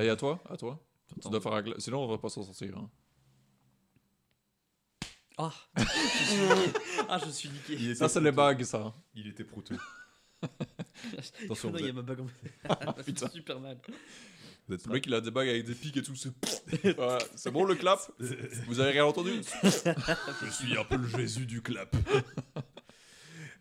Et à toi À toi Tu dois faire un gla- Sinon, on va pas s'en sortir. hein. Ah Ah, je suis niqué. Ça, c'est les bagues, ça. Il était prouteux. Attention, non, vous il y a ma bague en Putain. super mal. Vous êtes Le mec, il a des bagues avec des pics et tout. C'est. C'est bon le clap Vous avez rien entendu Je suis un peu le Jésus du clap.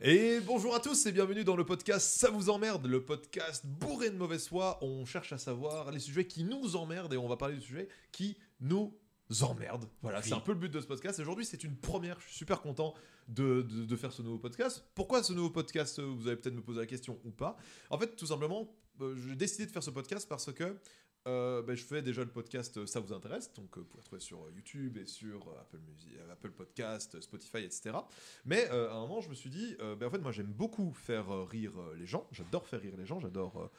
Et bonjour à tous et bienvenue dans le podcast Ça vous emmerde, le podcast bourré de mauvaise foi. On cherche à savoir les sujets qui nous emmerdent et on va parler des sujets qui nous emmerdent. Voilà, Oui. c'est un peu le but de ce podcast. Aujourd'hui, c'est une première. Je suis super content de, de- de faire ce nouveau podcast. Pourquoi ce nouveau podcast? Vous allez peut-être me poser la question ou pas. En fait, tout simplement, euh, j'ai décidé de faire ce podcast parce que euh, ben, je fais déjà le podcast euh, Ça vous intéresse, donc euh, vous pouvez le trouver sur YouTube et sur Apple, Music, Apple Podcast, Spotify, etc. Mais à un moment, je me suis dit, ben, en fait, moi j'aime beaucoup faire rire les gens, j'adore faire rire les gens, j'adore.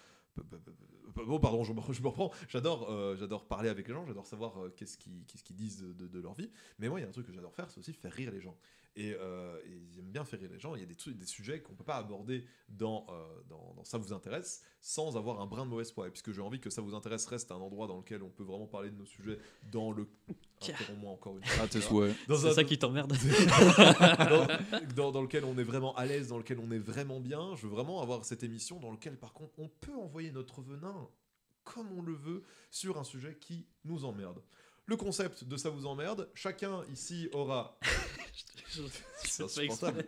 Bon, pardon, je me, reprends. J'adore, parler avec les gens. J'adore savoir euh, qu'est-ce qu'ils, disent de leur vie. Mais moi, il y a un truc que j'adore faire, c'est aussi faire rire les gens. Et, euh, et j'aime bien faire rire les gens. Il y a des trucs, des sujets qu'on peut pas aborder dans, euh, dans, dans ça vous intéresse sans avoir un brin de mauvaise foi. Et puisque j'ai envie que ça vous intéresse reste un endroit dans lequel on peut vraiment parler de nos sujets dans le. Interromps-moi encore une fois. Ah, tes souhaits. Dans C'est un- ça qui t'emmerde dans, dans- dans lequel on est vraiment à l'aise, dans lequel on est vraiment bien. Je veux vraiment avoir cette émission dans lequel, par contre, on peut envoyer notre venin comme on le veut sur un sujet qui nous emmerde. Le concept de ça vous emmerde, chacun ici aura. C'est insupportable.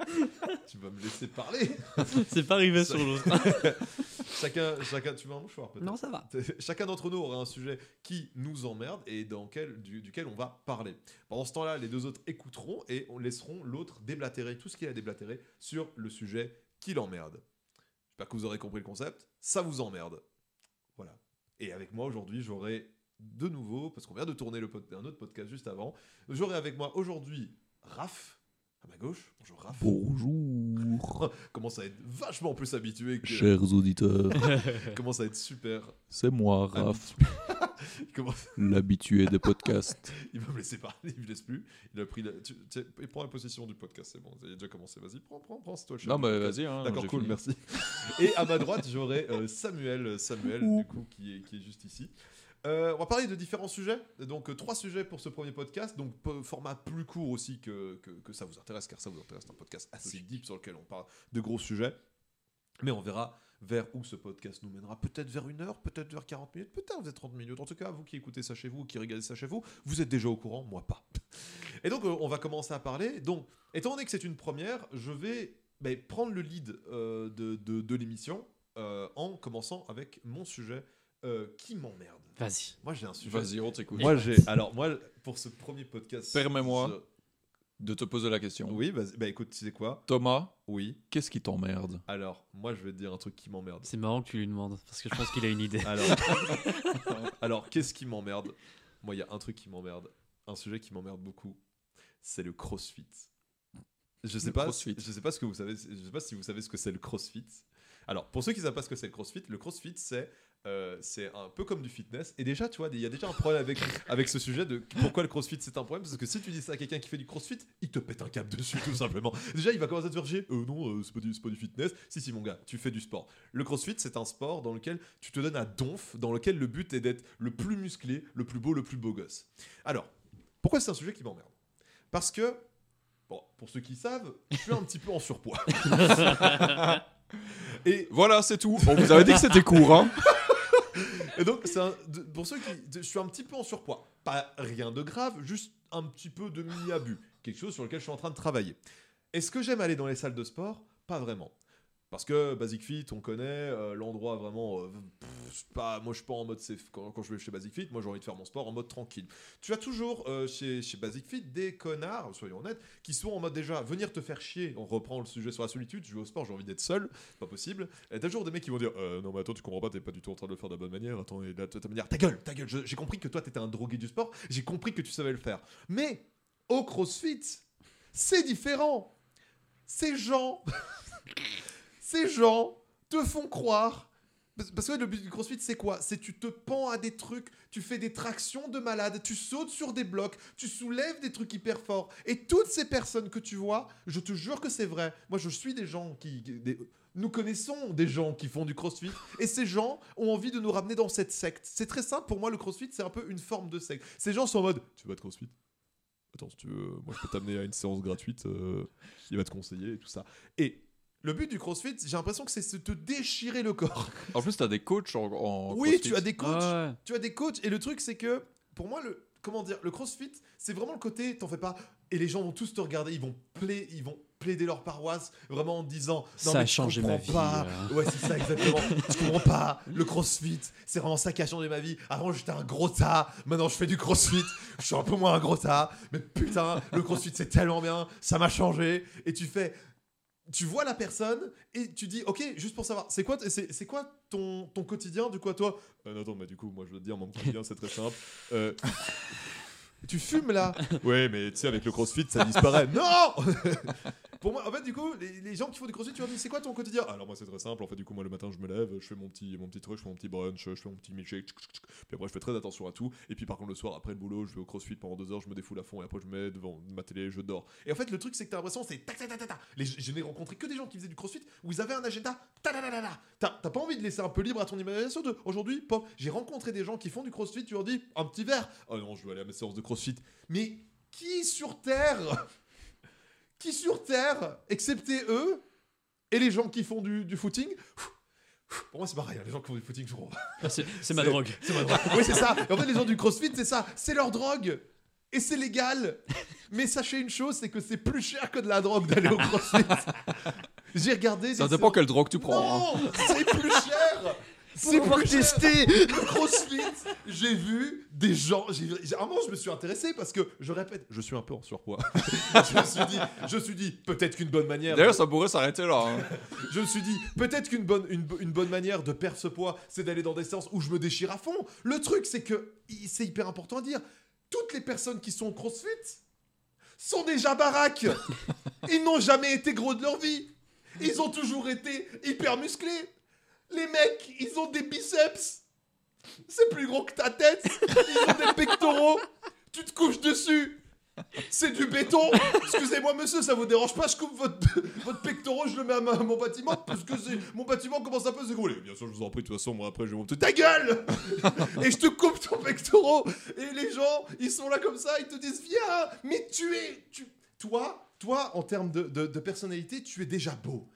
tu vas me laisser parler. C'est pas arrivé sur l'autre. chacun, chacun, tu veux un mouchoir peut-être Non, ça va. Chacun d'entre nous aura un sujet qui nous emmerde et dans quel, du- duquel on va parler. Pendant ce temps-là, les deux autres écouteront et on laisseront l'autre déblatérer tout ce qu'il a déblatéré sur le sujet qui l'emmerde. J'espère que vous aurez compris le concept. Ça vous emmerde. Voilà. Et avec moi aujourd'hui, j'aurai de nouveau, parce qu'on vient de tourner le un autre podcast juste avant, j'aurai avec moi aujourd'hui Raph, à ma gauche. Bonjour Raph. Bonjour, Commence à être vachement plus habitué que. chers auditeurs. Commence à être super. C'est moi, Raph, commence- l'habitué des podcasts. Il va me laisser parler, il me laisse plus. Il a pris la... tu- tu- il prend la possession du podcast, c'est bon. Il a déjà commencé. Vas-y, prends, prends, prends, c'est toi Non, mais vas-y. Hein, D'accord, cool, fini. merci. Et à ma droite, j'aurai euh, Samuel, Samuel du coup, qui est, qui est juste ici. Euh, on va parler de différents sujets. Donc, euh, trois sujets pour ce premier podcast. Donc, format plus court aussi que, que, que ça vous intéresse, car ça vous intéresse. C'est un podcast assez deep sur lequel on parle de gros sujets. Mais on verra vers où ce podcast nous mènera. Peut-être vers une heure, peut-être vers 40 minutes, peut-être vers 30 minutes. En tout cas, vous qui écoutez ça chez vous, qui regardez ça chez vous, vous êtes déjà au courant, moi pas. Et donc, euh, on va commencer à parler. Donc, étant donné que c'est une première, je vais ben, prendre le lead de, de, de l'émission en commençant avec mon sujet euh, qui m'emmerde. Vas-y. Moi, j'ai un sujet. Vas-y, on t'écoute. Moi, j'ai. Alors, moi, pour ce premier podcast. Permets-moi. De te poser la question. Oui, vas-y. Bah, écoute, tu sais quoi? Thomas, Oui. qu'est-ce qui t'emmerde? Alors, moi, je vais te dire un truc qui m'emmerde. C'est marrant que tu lui demandes parce que je pense qu'il a une idée. Alors, alors qu'est-ce qui m'emmerde? Moi, il y a un truc qui m'emmerde, un sujet qui m'emmerde beaucoup, c'est le CrossFit. Je sais Le pas, CrossFit. je sais pas ce que vous savez, je sais pas si vous savez ce que c'est le CrossFit. Alors, pour ceux qui savent pas ce que c'est le CrossFit, le CrossFit c'est euh, c'est un peu comme du fitness. Et déjà, tu vois, il y a déjà un problème avec, avec ce sujet de pourquoi le crossfit c'est un problème. Parce que si tu dis ça à quelqu'un qui fait du crossfit, il te pète un câble dessus, tout simplement. Déjà, il va commencer à te faire chier. Euh, non, euh, c'est pas, du- c'est pas du fitness. Si, si, mon gars, tu fais du sport. Le crossfit, c'est un sport dans lequel tu te donnes à donf, dans lequel le but est d'être le plus musclé, le plus beau, le plus beau gosse. Alors, pourquoi c'est un sujet qui m'emmerde? Parce que, bon, pour ceux qui savent, je suis un petit peu en surpoids. Et Voilà, c'est tout. On vous avait dit que c'était court, hein Et donc, pour ceux qui. Je suis un petit peu en surpoids. Pas rien de grave, juste un petit peu de mini-abus. Quelque chose sur lequel je suis en train de travailler. Est-ce que j'aime aller dans les salles de sport? Pas vraiment. Parce que Basic Fit, on connaît, euh, l'endroit vraiment. euh, pas, moi, je suis pas en mode. Quand, je vais chez Basic Fit, moi, j'ai envie de faire mon sport en mode tranquille. Tu as toujours euh, chez, chez Basic Fit des connards, soyons honnêtes, qui sont en mode déjà venir te faire chier. On reprend le sujet sur la solitude. Je vais au sport, j'ai envie d'être seul. Pas possible. Et t'as toujours des mecs qui vont dire Non, mais attends, tu comprends pas, t'es pas du tout en train de le faire de la bonne manière. Attends, et là, ta manière. Ta gueule, ta gueule. J'ai compris que toi, t'étais un drogué du sport. J'ai compris que tu savais le faire. Mais au CrossFit, c'est différent. Ces gens, ces gens te font croire Parce que le but du crossfit, c'est quoi? C'est tu te pends à des trucs, tu fais des tractions de malade, tu sautes sur des blocs, tu soulèves des trucs hyper forts. Et toutes ces personnes que tu vois, je te jure que c'est vrai. Moi, je suis des gens qui. nous connaissons des gens qui font du crossfit et ces gens ont envie de nous ramener dans cette secte. C'est très simple, pour moi le crossfit c'est un peu une forme de secte. Ces gens sont en mode Tu vas de crossfit? Attends, si tu veux, moi je peux t'amener à une séance gratuite. euh, il va te conseiller et tout ça. Et le but du crossfit, j'ai l'impression que c'est de te déchirer le corps. En plus, t'as des coachs en, en oui, crossfit. tu as des coachs. Ouais. tu as des coachs et le truc c'est que pour moi le comment dire le CrossFit c'est vraiment le côté t'en fais pas et les gens vont tous te regarder ils vont pla- ils vont plaider leur paroisse vraiment en disant non, Ça mais a tu changé ma vie, pas. euh. ouais c'est ça exactement tu comprends pas le CrossFit c'est vraiment ça qui a changé ma vie avant j'étais un gros tas maintenant je fais du CrossFit je suis un peu moins un gros tas mais putain le CrossFit c'est tellement bien ça m'a changé et tu fais tu vois la personne et tu dis ok juste pour savoir c'est quoi c'est quoi ton, ton quotidien du coup à toi? Euh, non, attends, mais du coup, moi je veux te dire, mon quotidien c'est très simple. Euh, tu fumes là? Ouais, mais tu sais, avec le crossfit, ça disparaît. Non Pour moi, en fait, du coup, les, gens qui font du crossfit, tu leur dis c'est quoi ton quotidien? Alors moi c'est très simple, en fait du coup moi le matin je me lève, je fais mon petit, mon petit truc, je fais mon petit brunch, je fais mon petit milkshake, puis après je fais très attention à tout, et puis par contre le soir après le boulot je vais au crossfit pendant deux heures, je me défoule à fond, et après je me mets devant ma télé, je dors. Et en fait, le truc, c'est que t'as l'impression, c'est tac tac tac tac tac. Les- Je n'ai rencontré que des gens qui faisaient du crossfit où ils avaient un agenda. ta ta ta ta ta. T'as pas envie de laisser un peu libre à ton imagination de aujourd'hui, pop. J'ai rencontré des gens qui font du crossfit, tu leur dis un petit verre. Oh non, je vais aller à mes séances de crossfit. Mais qui sur Terre, qui sur Terre, excepté eux et les gens qui font du, du footing, pour moi c'est pareil, hein, les gens qui font du footing, je. Ah, C'est c'est ma drogue. C'est ma drogue. oui, c'est ça. Et en fait, les gens du crossfit, c'est ça. C'est leur drogue. Et c'est légal. Mais sachez une chose, c'est que c'est plus cher que de la drogue d'aller au crossfit. J'ai regardé. Ça dépend quelle drogue tu prends. hein. Non, c'est plus cher. C'est plus tester le crossfit. J'ai vu des gens. J'ai, j'ai- à un moment, je me suis intéressé parce que, je répète, je suis un peu en surpoids. je me suis dit, je me suis dit, peut-être qu'une bonne manière. D'ailleurs ça pourrait s'arrêter là. hein. Je me suis dit, peut-être qu'une bonne, une, bo- une bonne manière de perdre ce poids, c'est d'aller dans des séances où je me déchire à fond. Le truc, c'est que, i- c'est hyper important à dire, toutes les personnes qui sont au crossfit sont déjà baraques. Ils n'ont jamais été gros de leur vie. Ils ont toujours été hyper musclés. Les mecs, ils ont des biceps. C'est plus gros que ta tête. Ils ont des pectoraux. Tu te couches dessus. C'est du béton. Excusez-moi, monsieur, ça vous dérange pas Je coupe votre, votre pectoral, je le mets à, mon bâtiment parce que mon bâtiment commence un peu à s'écrouler. Bien sûr je vous en prie, de toute façon moi après j'ai mon petit... Ta gueule Et je te coupe ton pectoral. Et les gens, ils sont là comme ça, ils te disent Viens Mais tu es. Tu, toi, toi, en termes de- de personnalité, tu es déjà beau.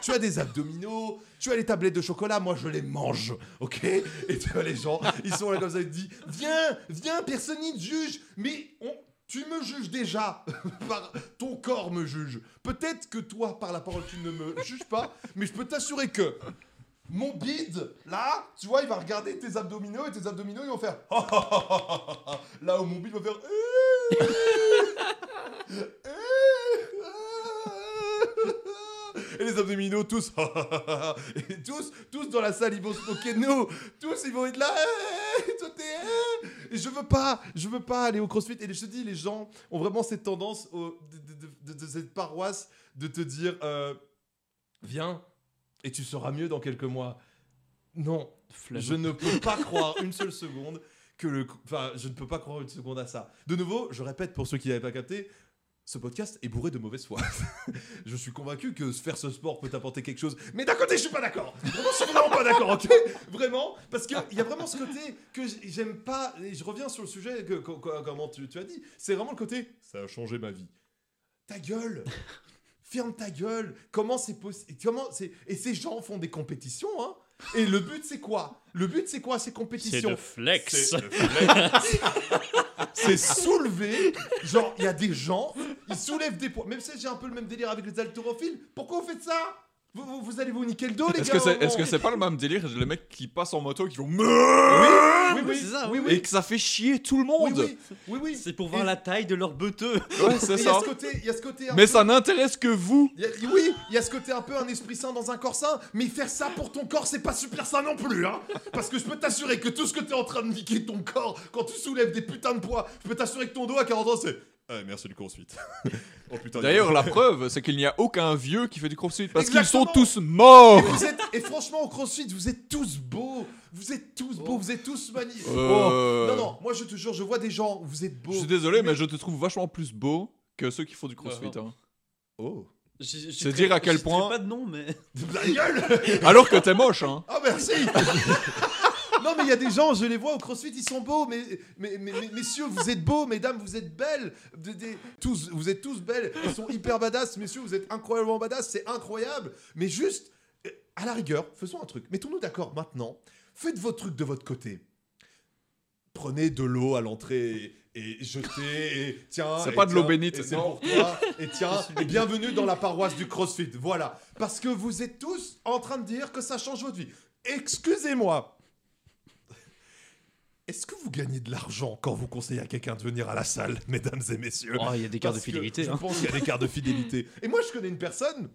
Tu as, des, abdominaux, tu as les tablettes de chocolat, moi je les mange, ok? Et tu vois les gens, ils sont là comme ça, ils te disent Viens, viens, personne n'y juge, mais on, tu me juges déjà, ton corps me juge. Peut-être que toi, par la parole, tu ne me juges pas, mais je peux t'assurer que mon bide, là, tu vois, il va regarder tes abdominaux et tes abdominaux, ils vont faire Là où mon bide va faire Abdominaux, tous Et tous, tous dans la salle, ils vont se moquer de nous Tous, ils vont être là Eh, Toi, t'es eh. Et je veux pas, je veux pas aller au crossfit. Et je te dis, les gens ont vraiment cette tendance au- de, de- de- de cette paroisse de te dire euh, Viens, et tu seras mieux dans quelques mois. Non, je ne peux pas croire une seule seconde que le. Enfin, je ne peux pas croire une seconde à ça. De nouveau, je répète pour ceux qui n'avaient pas capté. Ce podcast est bourré de mauvaise foi. je suis convaincu que faire ce sport peut t'apporter quelque chose. Mais d'un côté, je suis pas d'accord. Vraiment, je suis vraiment pas d'accord, ok Vraiment, parce qu'il y a vraiment ce côté que j'aime pas. Et je reviens sur le sujet que, co- co- comment tu, tu as dit. C'est vraiment le côté. Ça a changé ma vie. Ta gueule Ferme ta gueule Comment c'est possible Comment c'est Et ces gens font des compétitions, hein Et le but, c'est quoi? Le but, c'est quoi ces C'est compétitions? de flex. C'est- soulever. Genre, il y a des gens, ils soulèvent des poids. Même si j'ai un peu le même délire avec les haltérophiles, pourquoi vous faites ça? Vous, vous, vous allez vous niquer le dos, les Est-ce gars que c'est au est -ce moment. que c'est pas le même délire les mecs qui passent en moto qui font Oui, oui, oui, C'est ça, oui, et que ça fait chier tout le monde. oui, oui, oui. C'est pour voir Et- la taille de leur beuteux. Ouais, c'est ça. ce côté, il y a ce côté. un Mais peu- ça n'intéresse que vous. il y a- oui, il y a ce côté un peu un esprit sain dans un corps sain, mais faire ça pour ton corps, c'est pas super sain non plus, hein. Parce que je peux t'assurer que tout ce que t'es en train de niquer ton corps quand tu soulèves des putains de poids, je peux t'assurer que ton dos à 40 ans, c'est Ah, merci du crossfit. oh putain. D'ailleurs, la preuve, c'est qu'il n'y a aucun vieux qui fait du crossfit parce qu'ils sont tous morts. Et, vous êtes- et franchement, au CrossFit, vous êtes tous beaux. Vous êtes tous beaux, vous êtes tous magnifiques. Euh. Non, non, moi je te jure, je vois des gens, vous êtes beaux. Je suis désolé, mais je te trouve vachement plus beau que ceux qui font du crossfit. Ah, hein. Oh. C'est dire à quel point- pas de nom, mais. La gueule Alors que t'es moche, hein. Ah, merci Non, mais il y a des gens, je les vois au CrossFit, ils sont beaux, mais, mais, mais- mais- messieurs, vous êtes beaux, mesdames, vous êtes belles. Tous, vous êtes tous belles, ils sont hyper badass, messieurs, vous êtes incroyablement badass, c'est incroyable. Mais juste, euh, à la rigueur, faisons un truc. Mettons-nous d'accord maintenant. Faites vos trucs de votre côté. Prenez de l'eau à l'entrée et, et jetez. Et tiens. C'est pas de l'eau bénite, c'est pour toi. Et tiens. et bienvenue dans la paroisse du CrossFit. Voilà. Parce que vous êtes tous en train de dire que ça change votre vie. Excusez-moi. Est-ce que vous gagnez de l'argent quand vous conseillez à quelqu'un de venir à la salle, mesdames et messieurs? Oh, il y a des cartes de fidélité. Je hein. pense qu'il y a des cartes de fidélité. Et moi, je connais une personne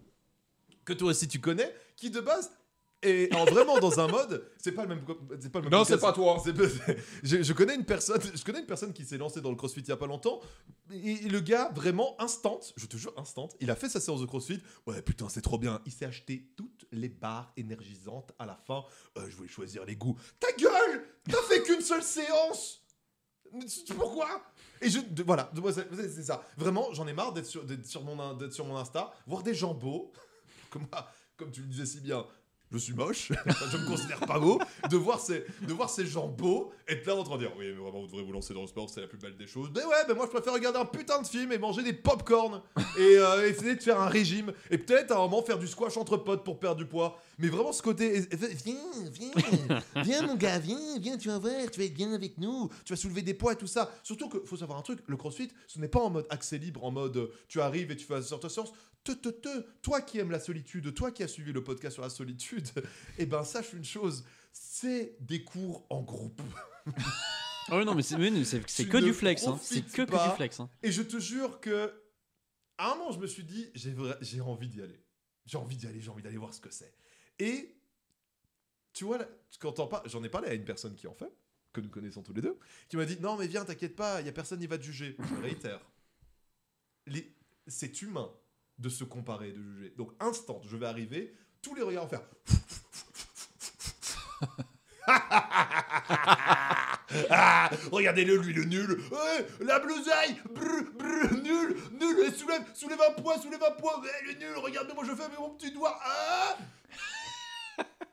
que toi aussi tu connais, qui de base est en vraiment dans un mode. C'est pas le même. C'est pas le même Non, c'est pas toi. Je, je connais une personne. Je connais une personne qui s'est lancée dans le CrossFit il y a pas longtemps. Et, et le gars vraiment instant. Je te jure instant. Il a fait sa séance de CrossFit. Ouais putain c'est trop bien. Il s'est acheté toutes les barres énergisantes à la fin. Euh, je voulais choisir les goûts. Ta gueule T'as fait qu'une seule séance Pourquoi? Et je, voilà, c'est ça. Vraiment, j'en ai marre d'être sur, mon, Insta, voir des gens beaux, comme, comme tu le disais si bien, je suis moche, je me considère pas beau, de voir, ces, de voir ces gens beaux être là en train de dire Oui, mais vraiment, vous devrez vous lancer dans le sport, c'est la plus belle des choses. Mais ouais, mais moi, je préfère regarder un putain de film et manger des pop-corn et euh, essayer de faire un régime et peut-être à un moment faire du squash entre potes pour perdre du poids. Mais vraiment, ce côté. Viens, viens, viens, mon gars, viens, viens, tu vas voir, tu vas être bien avec nous, tu vas soulever des poids et tout ça. Surtout que, faut savoir un truc, le crossfit, ce n'est pas en mode accès libre, en mode euh, tu arrives et tu fais sorte séance. Te, te, te, toi qui aimes la solitude, toi qui as suivi le podcast sur la solitude, eh ben sache une chose, c'est des cours en groupe. Oui, non, mais c'est que du flex. hein. C'est que, que pas. du flex. hein. Et je te jure que, à un moment, je me suis dit, j'ai envie d'y aller. J'ai envie d'y aller, j'ai envie d'aller voir ce que c'est. Et, tu vois, quand parles, j'en ai parlé à une personne qui en fait, que nous connaissons tous les deux, qui m'a dit, non mais viens, t'inquiète pas, il y a personne qui va te juger. Je réitère. Les- C'est humain de se comparer de juger. Donc, instant, je vais arriver, tous les regards vont faire... Ah, regardez-le, lui le nul. La blousaille, brr, brr, nul, nul. Et soulève, soulève un poids, soulève un poids. Ouais, le nul, regardez moi je fais avec mon petit doigt. Ah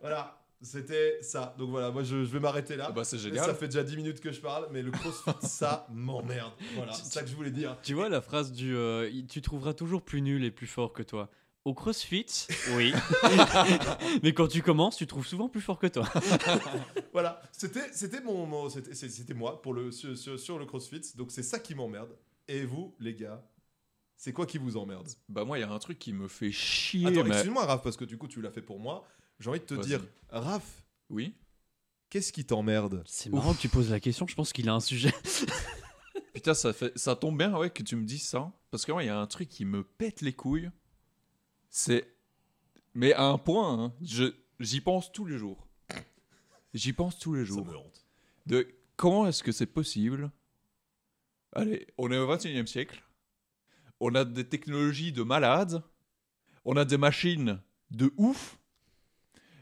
voilà, c'était ça. Donc voilà, moi je, je vais m'arrêter là. Ah bah, c'est génial. Ça fait déjà 10 minutes que je parle, mais le crossfit, ça m'emmerde. Voilà, c'est ça que je voulais dire. Tu vois la phrase du euh, tu trouveras toujours plus nul et plus fort que toi. Au CrossFit, oui. mais quand tu commences, tu trouves souvent plus fort que toi. Voilà, c'était c'était mon, mon- c'était moi pour le sur, sur- sur le crossfit. Donc c'est ça qui m'emmerde. Et vous, les gars, c'est quoi qui vous emmerde? Bah, moi, il y a un truc qui me fait chier. Attends, mais- excuse-moi, Raph, parce que du coup, tu l'as fait pour moi. J'ai envie de te Vas-y. dire, Raph, Oui. qu'est-ce qui t'emmerde C'est marrant que tu poses la question, je pense qu'il a un sujet. Putain, ça, fait, ça tombe bien ouais, que tu me dises ça. Parce que moi, il y a un truc qui me pète les couilles. C'est. Mais à un point, hein, je- j'y pense tous les jours. J'y pense tous les Ça jours. me hante. De comment est-ce que c'est possible Allez, on est au 21e siècle. On a des technologies de malades. On a des machines de ouf.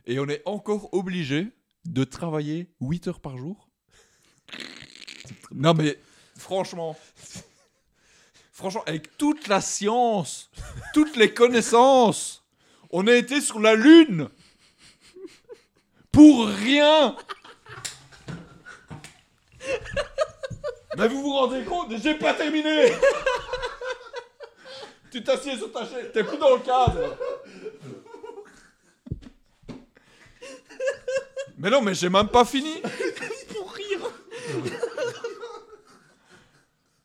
Et on est encore obligé de travailler 8 heures par jour. Non mais franchement, franchement, avec toute la science, toutes les connaissances, on a été sur la lune pour rien. Mais vous vous rendez compte J'ai pas terminé Tu t'assieds sur ta chaise, t'es plus dans le cadre Mais non, mais j'ai même pas fini Pour rire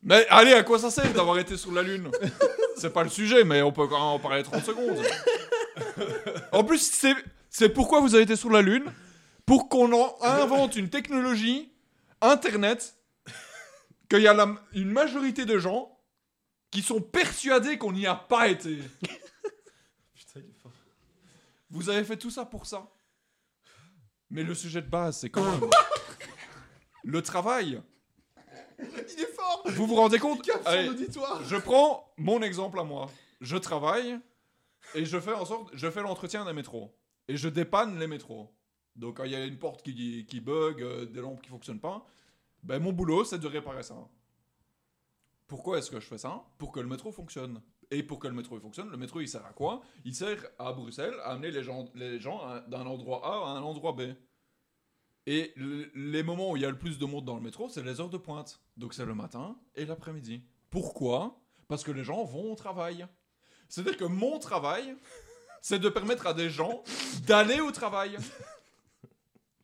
Mais allez, à quoi ça sert d'avoir été sur la Lune? C'est pas le sujet, mais on peut quand même en parler 30 secondes. En plus, c'est, pourquoi vous avez été sur la Lune? Pour qu'on en invente une technologie, Internet, qu'il y a la- une majorité de gens qui sont persuadés qu'on n'y a pas été. Putain, il est fort. Vous avez fait tout ça pour ça? Mais le sujet de base, c'est quand même le travail. Il est fort Vous vous rendez compte Allez, auditoire Je prends mon exemple à moi. Je travaille et je fais en sorte, je fais l'entretien des métros et je dépanne les métros. Donc quand il y a une porte qui, qui bug, euh, des lampes qui fonctionnent pas, ben mon boulot c'est de réparer ça. Pourquoi est-ce que je fais ça? Pour que le métro fonctionne. Et pour que le métro fonctionne, le métro il sert à quoi? Il sert à Bruxelles à amener les gens, les gens d'un endroit A à un endroit B. Et le- les moments où il y a le plus de monde dans le métro, c'est les heures de pointe. Donc c'est le matin et l'après-midi. Pourquoi? Parce que les gens vont au travail. C'est-à-dire que mon travail, c'est de permettre à des gens d'aller au travail.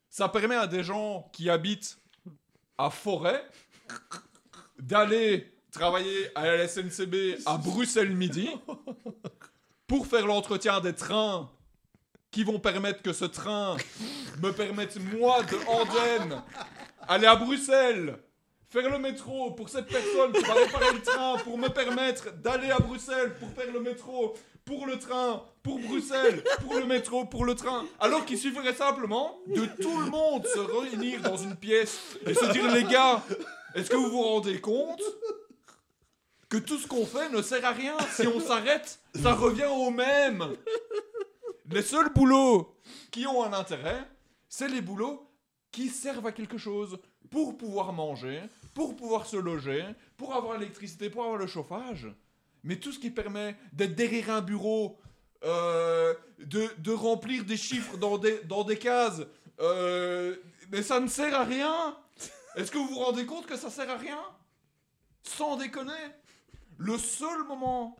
Ça permet à des gens qui habitent à Forêt d'aller travailler à la SNCB à Bruxelles midi pour faire l'entretien des trains qui vont permettre que ce train me permette moi de Andenne aller à Bruxelles faire le métro pour cette personne qui va réparer le train pour me permettre d'aller à Bruxelles pour faire le métro pour le train, pour Bruxelles, pour le métro, pour le train. Alors qu'il suffirait simplement de tout le monde se réunir dans une pièce et se dire les gars, est-ce que vous vous rendez compte que tout ce qu'on fait ne sert à rien Si on s'arrête, ça revient au même. Les seuls boulots qui ont un intérêt, c'est les boulots qui servent à quelque chose pour pouvoir manger, pour pouvoir se loger, pour avoir l'électricité, pour avoir le chauffage. Mais tout ce qui permet d'être derrière un bureau, euh, de, de remplir des chiffres dans des, dans des cases, euh, mais ça ne sert à rien. Est-ce que vous vous rendez compte que ça sert à rien? Sans déconner. Le seul moment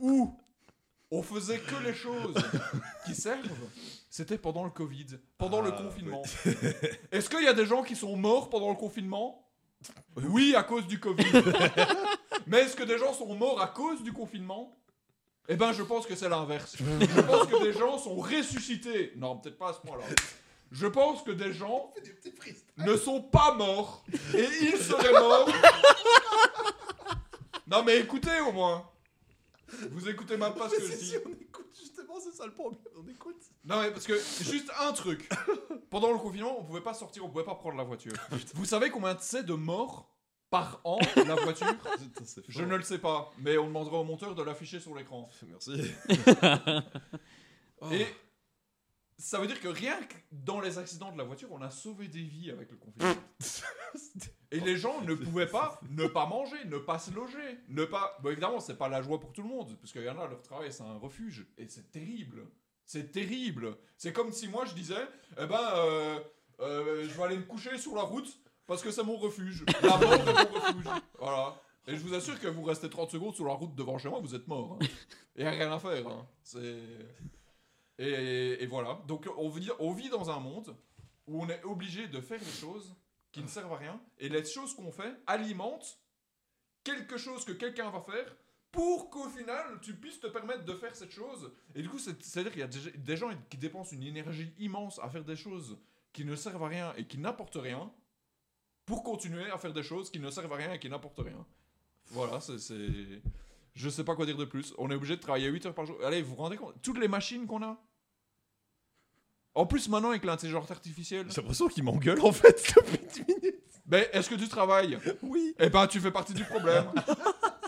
où on faisait que les choses qui servent, c'était pendant le Covid, pendant le Ah, confinement. Est-ce qu'il y a des gens qui sont morts pendant le confinement? Oui, à cause du Covid. Mais est-ce que des gens sont morts à cause du confinement? Eh ben, je pense que c'est l'inverse. Je pense que des gens sont ressuscités. Non, peut-être pas à ce point-là. Je pense que des gens ne sont pas morts et ils seraient morts. Non, mais écoutez au moins. Vous écoutez même pas ce que je dis. on écoute, justement, c'est ça le problème, on écoute. Non mais parce que juste un truc. Pendant le confinement, on pouvait pas sortir, on pouvait pas prendre la voiture. Vous savez combien c'est de morts par an la voiture? Je ne le sais pas, mais on demandera au monteur de l'afficher sur l'écran. Merci. Oh. Et ça veut dire que rien que dans les accidents de la voiture, on a sauvé des vies avec le confinement. Et les gens ne pouvaient pas ne pas manger, ne pas se loger, ne pas. Bon, évidemment, c'est pas la joie pour tout le monde, parce qu'il y en a, leur travail, c'est un refuge. Et c'est terrible. C'est terrible. C'est comme si moi, je disais, eh ben, euh, euh, je vais aller me coucher sur la route, parce que c'est mon refuge. La mort est mon refuge. Voilà. Et je vous assure que vous restez 30 secondes sur la route devant chez moi, vous êtes mort. Il n'y a rien à faire. hein. C'est. Et, voilà. Donc on vit, dans un monde où on est obligé de faire des choses qui ne servent à rien. Et les choses qu'on fait alimentent quelque chose que quelqu'un va faire pour qu'au final tu puisses te permettre de faire cette chose. Et du coup, c'est- c'est-à-dire qu'il y a des, gens qui dépensent une énergie immense à faire des choses qui ne servent à rien et qui n'apportent rien pour continuer à faire des choses qui ne servent à rien et qui n'apportent rien. Voilà, c'est. Je sais pas quoi dire de plus. On est obligé de travailler 8 heures par jour. Allez, vous vous rendez compte? Toutes les machines qu'on a En plus, maintenant, avec l'intelligence artificielle. J'ai l'impression qu'il m'engueule en fait depuis 10 minutes. Ben, est-ce que tu travailles? Oui. Eh ben, tu fais partie du problème.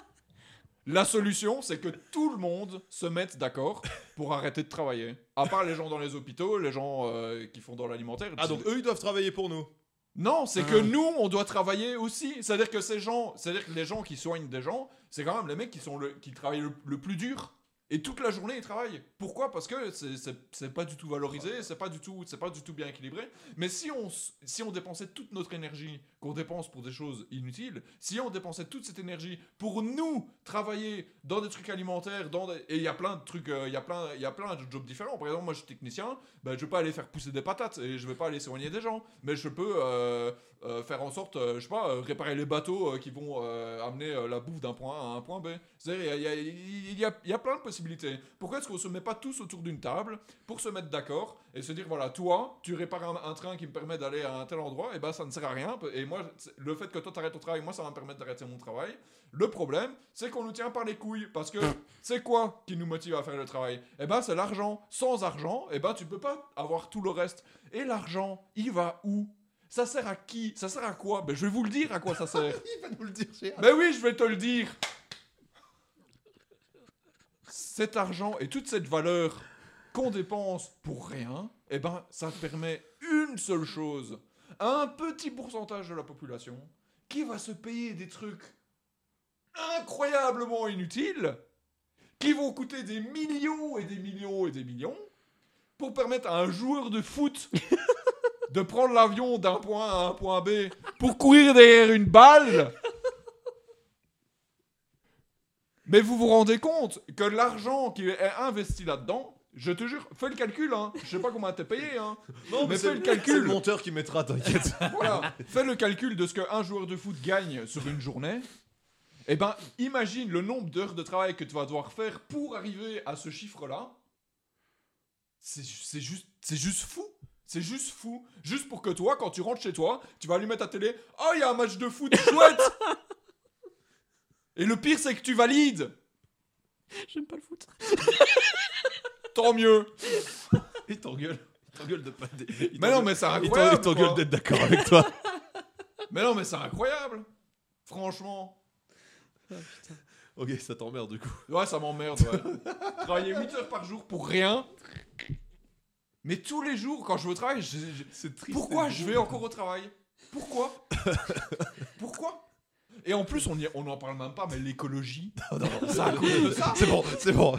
La solution, c'est que tout le monde se mette d'accord pour arrêter de travailler. À part les gens dans les hôpitaux, les gens euh, qui font dans l'alimentaire. Ah, donc eux, ils doivent travailler pour nous. Non, c'est que nous, on doit travailler aussi. C'est-à-dire que ces gens, c'est-à-dire que les gens qui soignent des gens, c'est quand même les mecs qui sont le, qui travaillent le, le plus dur. Et toute la journée, ils travaillent. Pourquoi? Parce que c'est- pas du tout valorisé, c'est pas du tout, c'est pas du tout bien équilibré. Mais si on, si on dépensait toute notre énergie qu'on dépense pour des choses inutiles, si on dépensait toute cette énergie pour nous travailler dans des trucs alimentaires, dans des- et il y a plein de trucs, euh, il y a plein, il y a plein de jobs différents. Par exemple, moi, je suis technicien, ben, je vais pas aller faire pousser des patates et je vais pas aller soigner des gens, mais je peux euh, euh, faire en sorte, euh, je sais pas, euh, réparer les bateaux euh, qui vont amener la bouffe d'un point A à un point B. C'est-à-dire, il y a, y, a, y a- plein de possibilités. Pourquoi est-ce qu'on se met pas tous autour d'une table pour se mettre d'accord et se dire, voilà, toi, tu répares un, un train qui me permet d'aller à un tel endroit, et ben ça ne sert à rien. Et moi, le fait que toi t'arrêtes ton travail, moi, ça va me permettre d'arrêter mon travail. Le problème, c'est qu'on nous tient par les couilles parce que c'est quoi qui nous motive à faire le travail? Eh ben, c'est l'argent. Sans argent, eh ben, tu peux pas avoir tout le reste. Et l'argent, il va où? Ça sert à qui? Ça sert à quoi? Ben je vais vous le dire à quoi ça sert. Il va nous le dire. Ben oui, je vais te le dire. Cet argent et toute cette valeur qu'on dépense pour rien, eh ben, ça permet une seule chose. Un petit pourcentage de la population qui va se payer des trucs incroyablement inutiles, qui vont coûter des millions et des millions et des millions, pour permettre à un joueur de foot de prendre l'avion d'un point A à un point B pour courir derrière une balle. Mais vous vous rendez compte que l'argent qui est investi là-dedans, je te jure, fais le calcul, hein. Je sais pas comment t'es payé, hein. Non, mais fais le C'est le calcul. monteur qui mettra, t'inquiète. Voilà. Fais le calcul de ce qu'un joueur de foot gagne sur une journée. Eh ben, imagine le nombre d'heures de travail que tu vas devoir faire pour arriver à ce chiffre-là. C'est juste, c'est juste fou. C'est juste fou. Juste pour que toi, quand tu rentres chez toi, tu vas allumer ta télé. Oh, il y a un match de foot chouette Et le pire, c'est que tu valides. J'aime pas le foot. Tant mieux. Il t'engueule. Il t'engueule de pas. il Mais non, mais c'est incroyable. Il t'engueule quoi. d'être d'accord avec toi. Mais non, mais c'est incroyable. Franchement. ok, ça t'emmerde du coup. Ouais, ça m'emmerde, ouais. Travailler 8 heures par jour pour rien. Mais tous les jours, quand je vais au travail, je- triste. pourquoi je vais encore au travail? Pourquoi? Pourquoi? Et en plus, on n'en parle même pas, mais l'écologie, ça a de ça. C'est bon, c'est bon.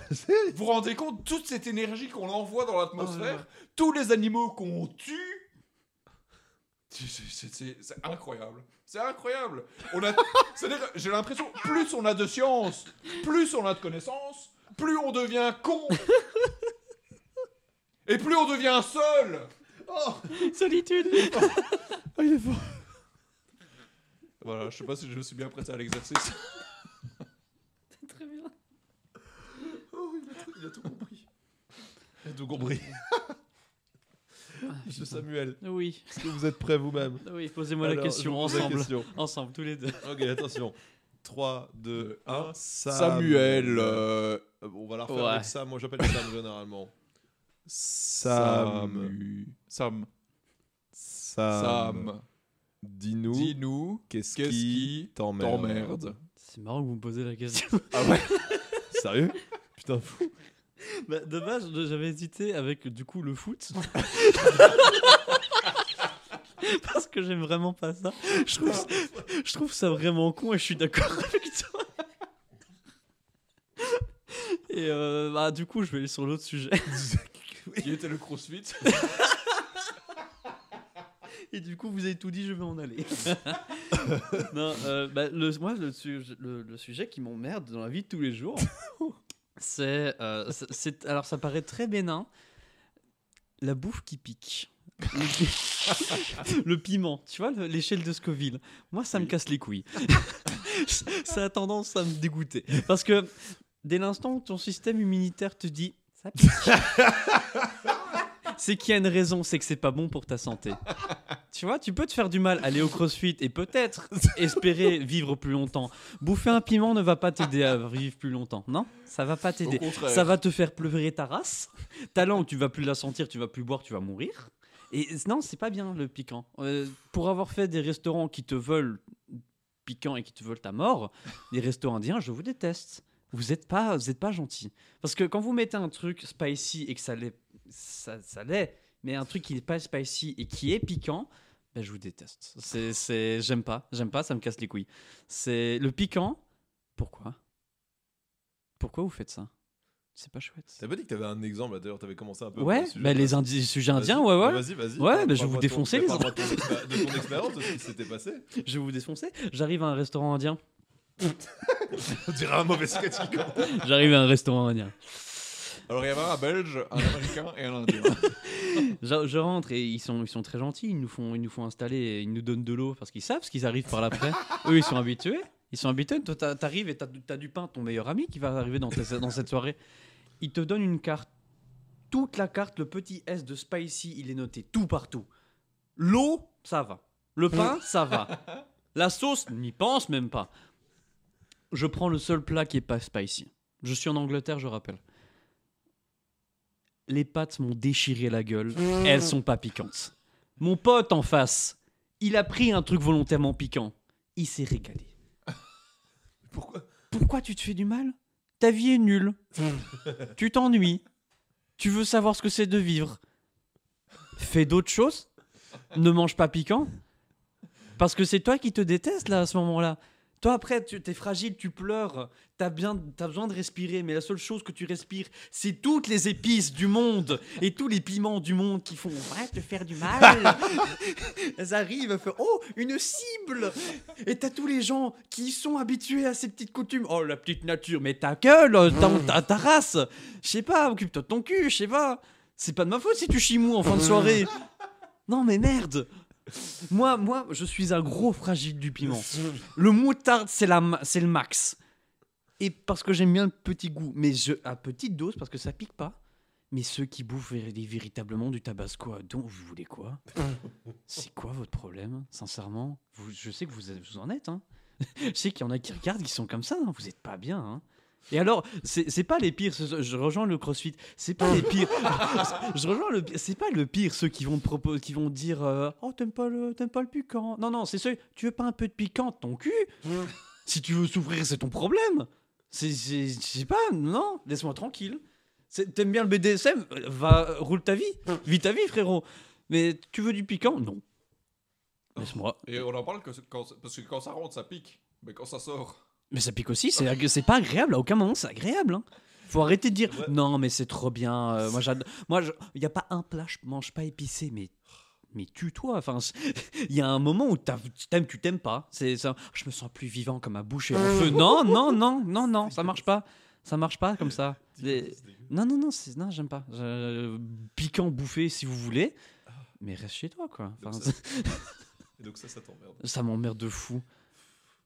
Vous vous rendez compte toute cette énergie qu'on envoie dans l'atmosphère, tous les animaux qu'on tue C'est- incroyable. C'est incroyable. On a, c'est-à-dire, j'ai l'impression, plus on a de science, plus on a de connaissances, plus on devient con. Et plus on devient seul. Solitude. Oh, il est fort. Voilà, je sais pas si je me suis bien prêté à l'exercice. Très bien. Oh, il a, tout- il a tout compris. Il a tout compris. Monsieur Samuel, Oui, est-ce que vous êtes prêts vous-même? Oui, posez-moi la Alors, question je vous pose la ensemble. question. Ensemble, tous les deux. Ok, attention. 3, 2, 1. Samuel. euh, on va la refaire Ouais. avec Sam. Moi, j'appelle Sam généralement. Sam. Sam. Sam. Sam. Dis-nous. Dis-nous Qu'est-ce qu'est-ce qui t'emmerde? C'est marrant que vous me posez la question. Ah ouais Sérieux? Putain, fou. Bah, de base, j'avais hésité avec du coup le foot. Parce que j'aime vraiment pas ça. Je trouve, ça- je trouve ça vraiment con et je suis d'accord avec toi. Et euh, bah, du coup, je vais aller sur l'autre sujet. Qui était le crossfit Et du coup, vous avez tout dit, je vais en aller. non, euh, bah, le, moi, le, sujet- le, le sujet qui m'emmerde dans la vie de tous les jours, c'est, euh, c'est- Alors, ça paraît très bénin. La bouffe qui pique. Le, pi- le piment, tu vois, le- l'échelle de Scoville. Moi, ça me casse les couilles. ça a tendance à me dégoûter. Parce que dès l'instant où ton système immunitaire te dit ça pique, c'est qu'il y a une raison, c'est que c'est pas bon pour ta santé. Tu vois, tu peux te faire du mal, aller au crossfit et peut-être espérer vivre plus longtemps. Bouffer un piment ne va pas t'aider à vivre plus longtemps, non? Ça va pas t'aider. Ça va te faire pleurer ta race. Ta langue, tu vas plus la sentir, tu vas plus boire, tu vas mourir. Et non, c'est pas bien le piquant. Euh, pour avoir fait des restaurants qui te veulent piquant et qui te veulent ta mort, les restos indiens, je vous déteste. Vous êtes pas, vous êtes pas gentil. Parce que quand vous mettez un truc spicy et que ça l'est, ça, ça l'est, mais un truc qui n'est pas spicy et qui est piquant, ben je vous déteste. C'est, c'est, j'aime pas, j'aime pas, ça me casse les couilles. C'est le piquant. Pourquoi? Pourquoi vous faites ça? C'est pas chouette. T'as pas dit que t'avais un exemple là, D'ailleurs, t'avais commencé un peu. Ouais, le bah, les sujets indiens, ouais, ouais. Bah, Vas-y, vas-y. Ouais, bah, je vais vous de ton- défoncer, les de ton expé- de ton expérience, de ce qui s'était passé. Je vais vous défoncer. J'arrive à un restaurant indien. On dirait un mauvais sketch qui commence. J'arrive à un restaurant indien. Alors il y avait un Belge, un Américain et un Indien. Je, je rentre et ils sont, ils sont très gentils. Ils nous font, ils nous font installer, et ils nous donnent de l'eau parce qu'ils savent ce qu'ils arrivent par l'après. Eux, ils sont habitués. Ils sont habitués. Toi, t'a- t'arrives et t'as, t'as du pain, ton meilleur ami qui va arriver dans, tes- dans cette soirée. Ils te donnent une carte. Toute la carte, le petit S de Spicy, il est noté tout partout. L'eau, ça va. Le pain, ça va. La sauce, n'y pense même pas. Je prends le seul plat qui est pas spicy. Je suis en Angleterre, je rappelle. Les pâtes m'ont déchiré la gueule. Elles sont pas piquantes. Mon pote en face, Il a pris un truc volontairement piquant. Il s'est régalé. Pourquoi? Pourquoi tu te fais du mal? Ta vie est nulle. tu t'ennuies. Tu veux savoir ce que c'est de vivre. Fais d'autres choses. Ne mange pas piquant. Parce que c'est toi qui te détestes là à ce moment-là. Toi après, tu es fragile, tu pleures, t'as bien, as besoin de respirer, mais la seule chose que tu respires, c'est toutes les épices du monde et tous les piments du monde qui font ouais, te faire du mal. Elles arrivent, font oh une cible. Et t'as tous les gens qui sont habitués à ces petites coutumes. Oh la petite nature, mais ta gueule, ta, ta, ta race. Je sais pas, occupe-toi de ton cul, je sais pas. C'est pas de ma faute si tu chimous en fin de soirée. Non mais merde. Moi, moi, je suis un gros fragile du piment. Le moutarde, c'est c'est le max. Et parce que j'aime bien le petit goût, mais je, à petite dose parce que ça pique pas. Mais ceux qui bouffent véri- véritablement du tabasco, donc vous voulez quoi? C'est quoi votre problème, sincèrement Je sais que vous, vous en êtes. Hein je sais qu'il y en a qui regardent, qui sont comme ça. hein. Vous êtes pas bien. Hein et alors, c'est pas les pires. Je rejoins le CrossFit. C'est pas les pires. je rejoins le. C'est pas le pire ceux qui vont proposer, qui vont dire, euh, oh t'aimes pas le, t'aimes pas le piquant. Non non, c'est ceux. Tu veux pas un peu de piquant, ton cul? Si tu veux souffrir, c'est ton problème. C'est, je sais pas. Non, laisse-moi tranquille. T'aimes bien le BDSM Va, roule ta vie. Vis ta vie, frérot. Mais tu veux du piquant? Non. Laisse-moi. Et on en parle que parce que quand ça rentre, ça pique. Mais quand ça sort. Mais ça pique aussi, c'est pas agréable, à aucun moment c'est agréable. Hein. Faut arrêter de dire Ouais. non, mais c'est trop bien. euh, moi, j'adore. Moi, il y a pas un plat, je mange pas épicé, mais mais tue-toi. Enfin, il y a un moment où t'aimes, tu t'aimes pas. C'est ça. Je me sens plus vivant comme ma bouche est en feu. Non, non, non, non, non, ça marche pas. Ça marche pas comme ça. Les-. Non, non, non, c'est- non, j'aime pas. Je- Piquant, bouffé si vous voulez, mais reste chez toi, quoi. Enfin, donc ça, ça t'emmerde. ça m'emmerde de fou.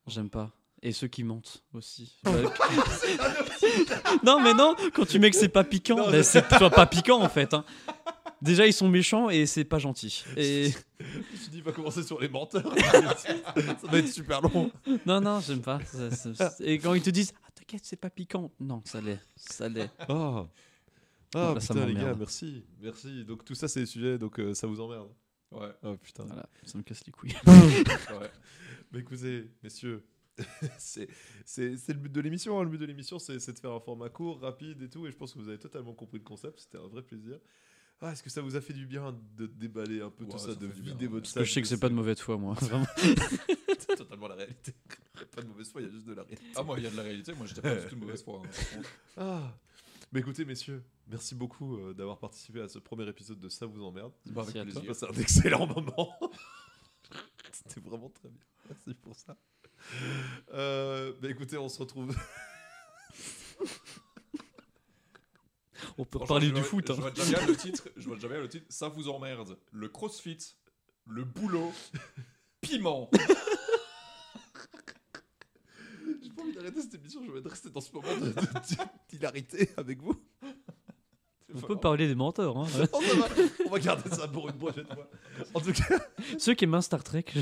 J'aime pas. Et ceux qui mentent aussi. non, mais non, quand tu mets que c'est pas piquant, Non, je- c'est pas, pas piquant en fait. hein. Déjà, ils sont méchants et c'est pas gentil. Et Je me suis dit, il va commencer sur les menteurs. ça va être super long. non, non, j'aime pas. Ça- ça- Et quand ils te disent, ah, t'inquiète, c'est pas piquant. Non, ça l'est. Ça l'est. Ah, Ah, là, ça putain, les gars, merci. Merci. Donc tout ça, c'est des sujets, donc euh, ça vous emmerde. Ouais. Oh putain. Voilà, ça me casse les couilles. ouais. Mais écoutez, messieurs, c'est c'est- c'est le but de l'émission. hein. Le but de l'émission, c'est c'est de faire un format court, rapide et tout. Et je pense que vous avez totalement compris le concept. C'était un vrai plaisir. Ah, Est-ce que ça vous a fait du bien de déballer un peu tout ça, ça de bien, vider ouais. votre Parce que je sais que c'est pas de mauvaise foi, moi. Vraiment. C'est totalement la réalité. pas de mauvaise foi, il y a juste de la réalité. Ah, moi, il y a de la réalité. Moi, j'étais pas du tout de mauvaise foi. hein. Ah. Mais écoutez, messieurs, merci beaucoup euh, d'avoir participé à ce premier épisode de Ça vous emmerde. Bah, passé un excellent moment. C'était vraiment très bien. Merci pour ça. Euh, bah écoutez, on se retrouve. On peut parler du foot. Je hein. vois déjà bien le titre. Je vois déjà bien le titre. Ça vous emmerde. Le crossfit, le boulot, piment. J'ai pas envie d'arrêter cette émission, je vais rester dans ce moment de, de- d'hilarité avec vous. On peut parler des menteurs. hein. Oh, va. On va garder ça pour une prochaine fois. En tout cas, Ceux qui aiment Star Trek.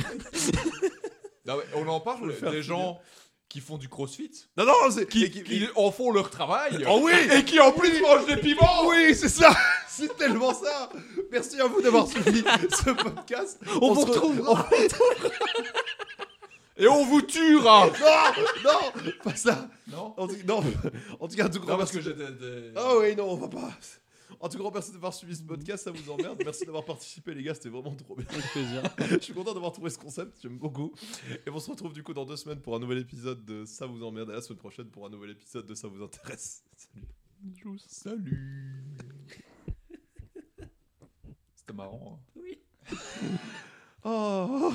Non, mais on en parle des gens qui font du crossfit, non, non, c'est. qui, et qui- qui en font leur travail. Oh oui Et qui en plus mangent des piments. Oui, c'est ça C'est tellement ça Merci à vous d'avoir suivi ce podcast. On vous se re- retrouvera. Et on vous tuera. Non Non Pas ça Non. en tout, non, en tout cas, tout grand Non, parce que j'étais. des- Ah oui, non, on va pas. En tout cas, merci d'avoir suivi ce podcast, ça vous emmerde. Merci d'avoir participé, les gars, c'était vraiment trop bien. Avec plaisir. Je suis content d'avoir trouvé ce concept, j'aime beaucoup. Et on se retrouve du coup dans deux semaines pour un nouvel épisode de Ça vous emmerde et la semaine prochaine pour un nouvel épisode de Ça vous intéresse. Salut. Salut. C'était marrant. hein. Oh.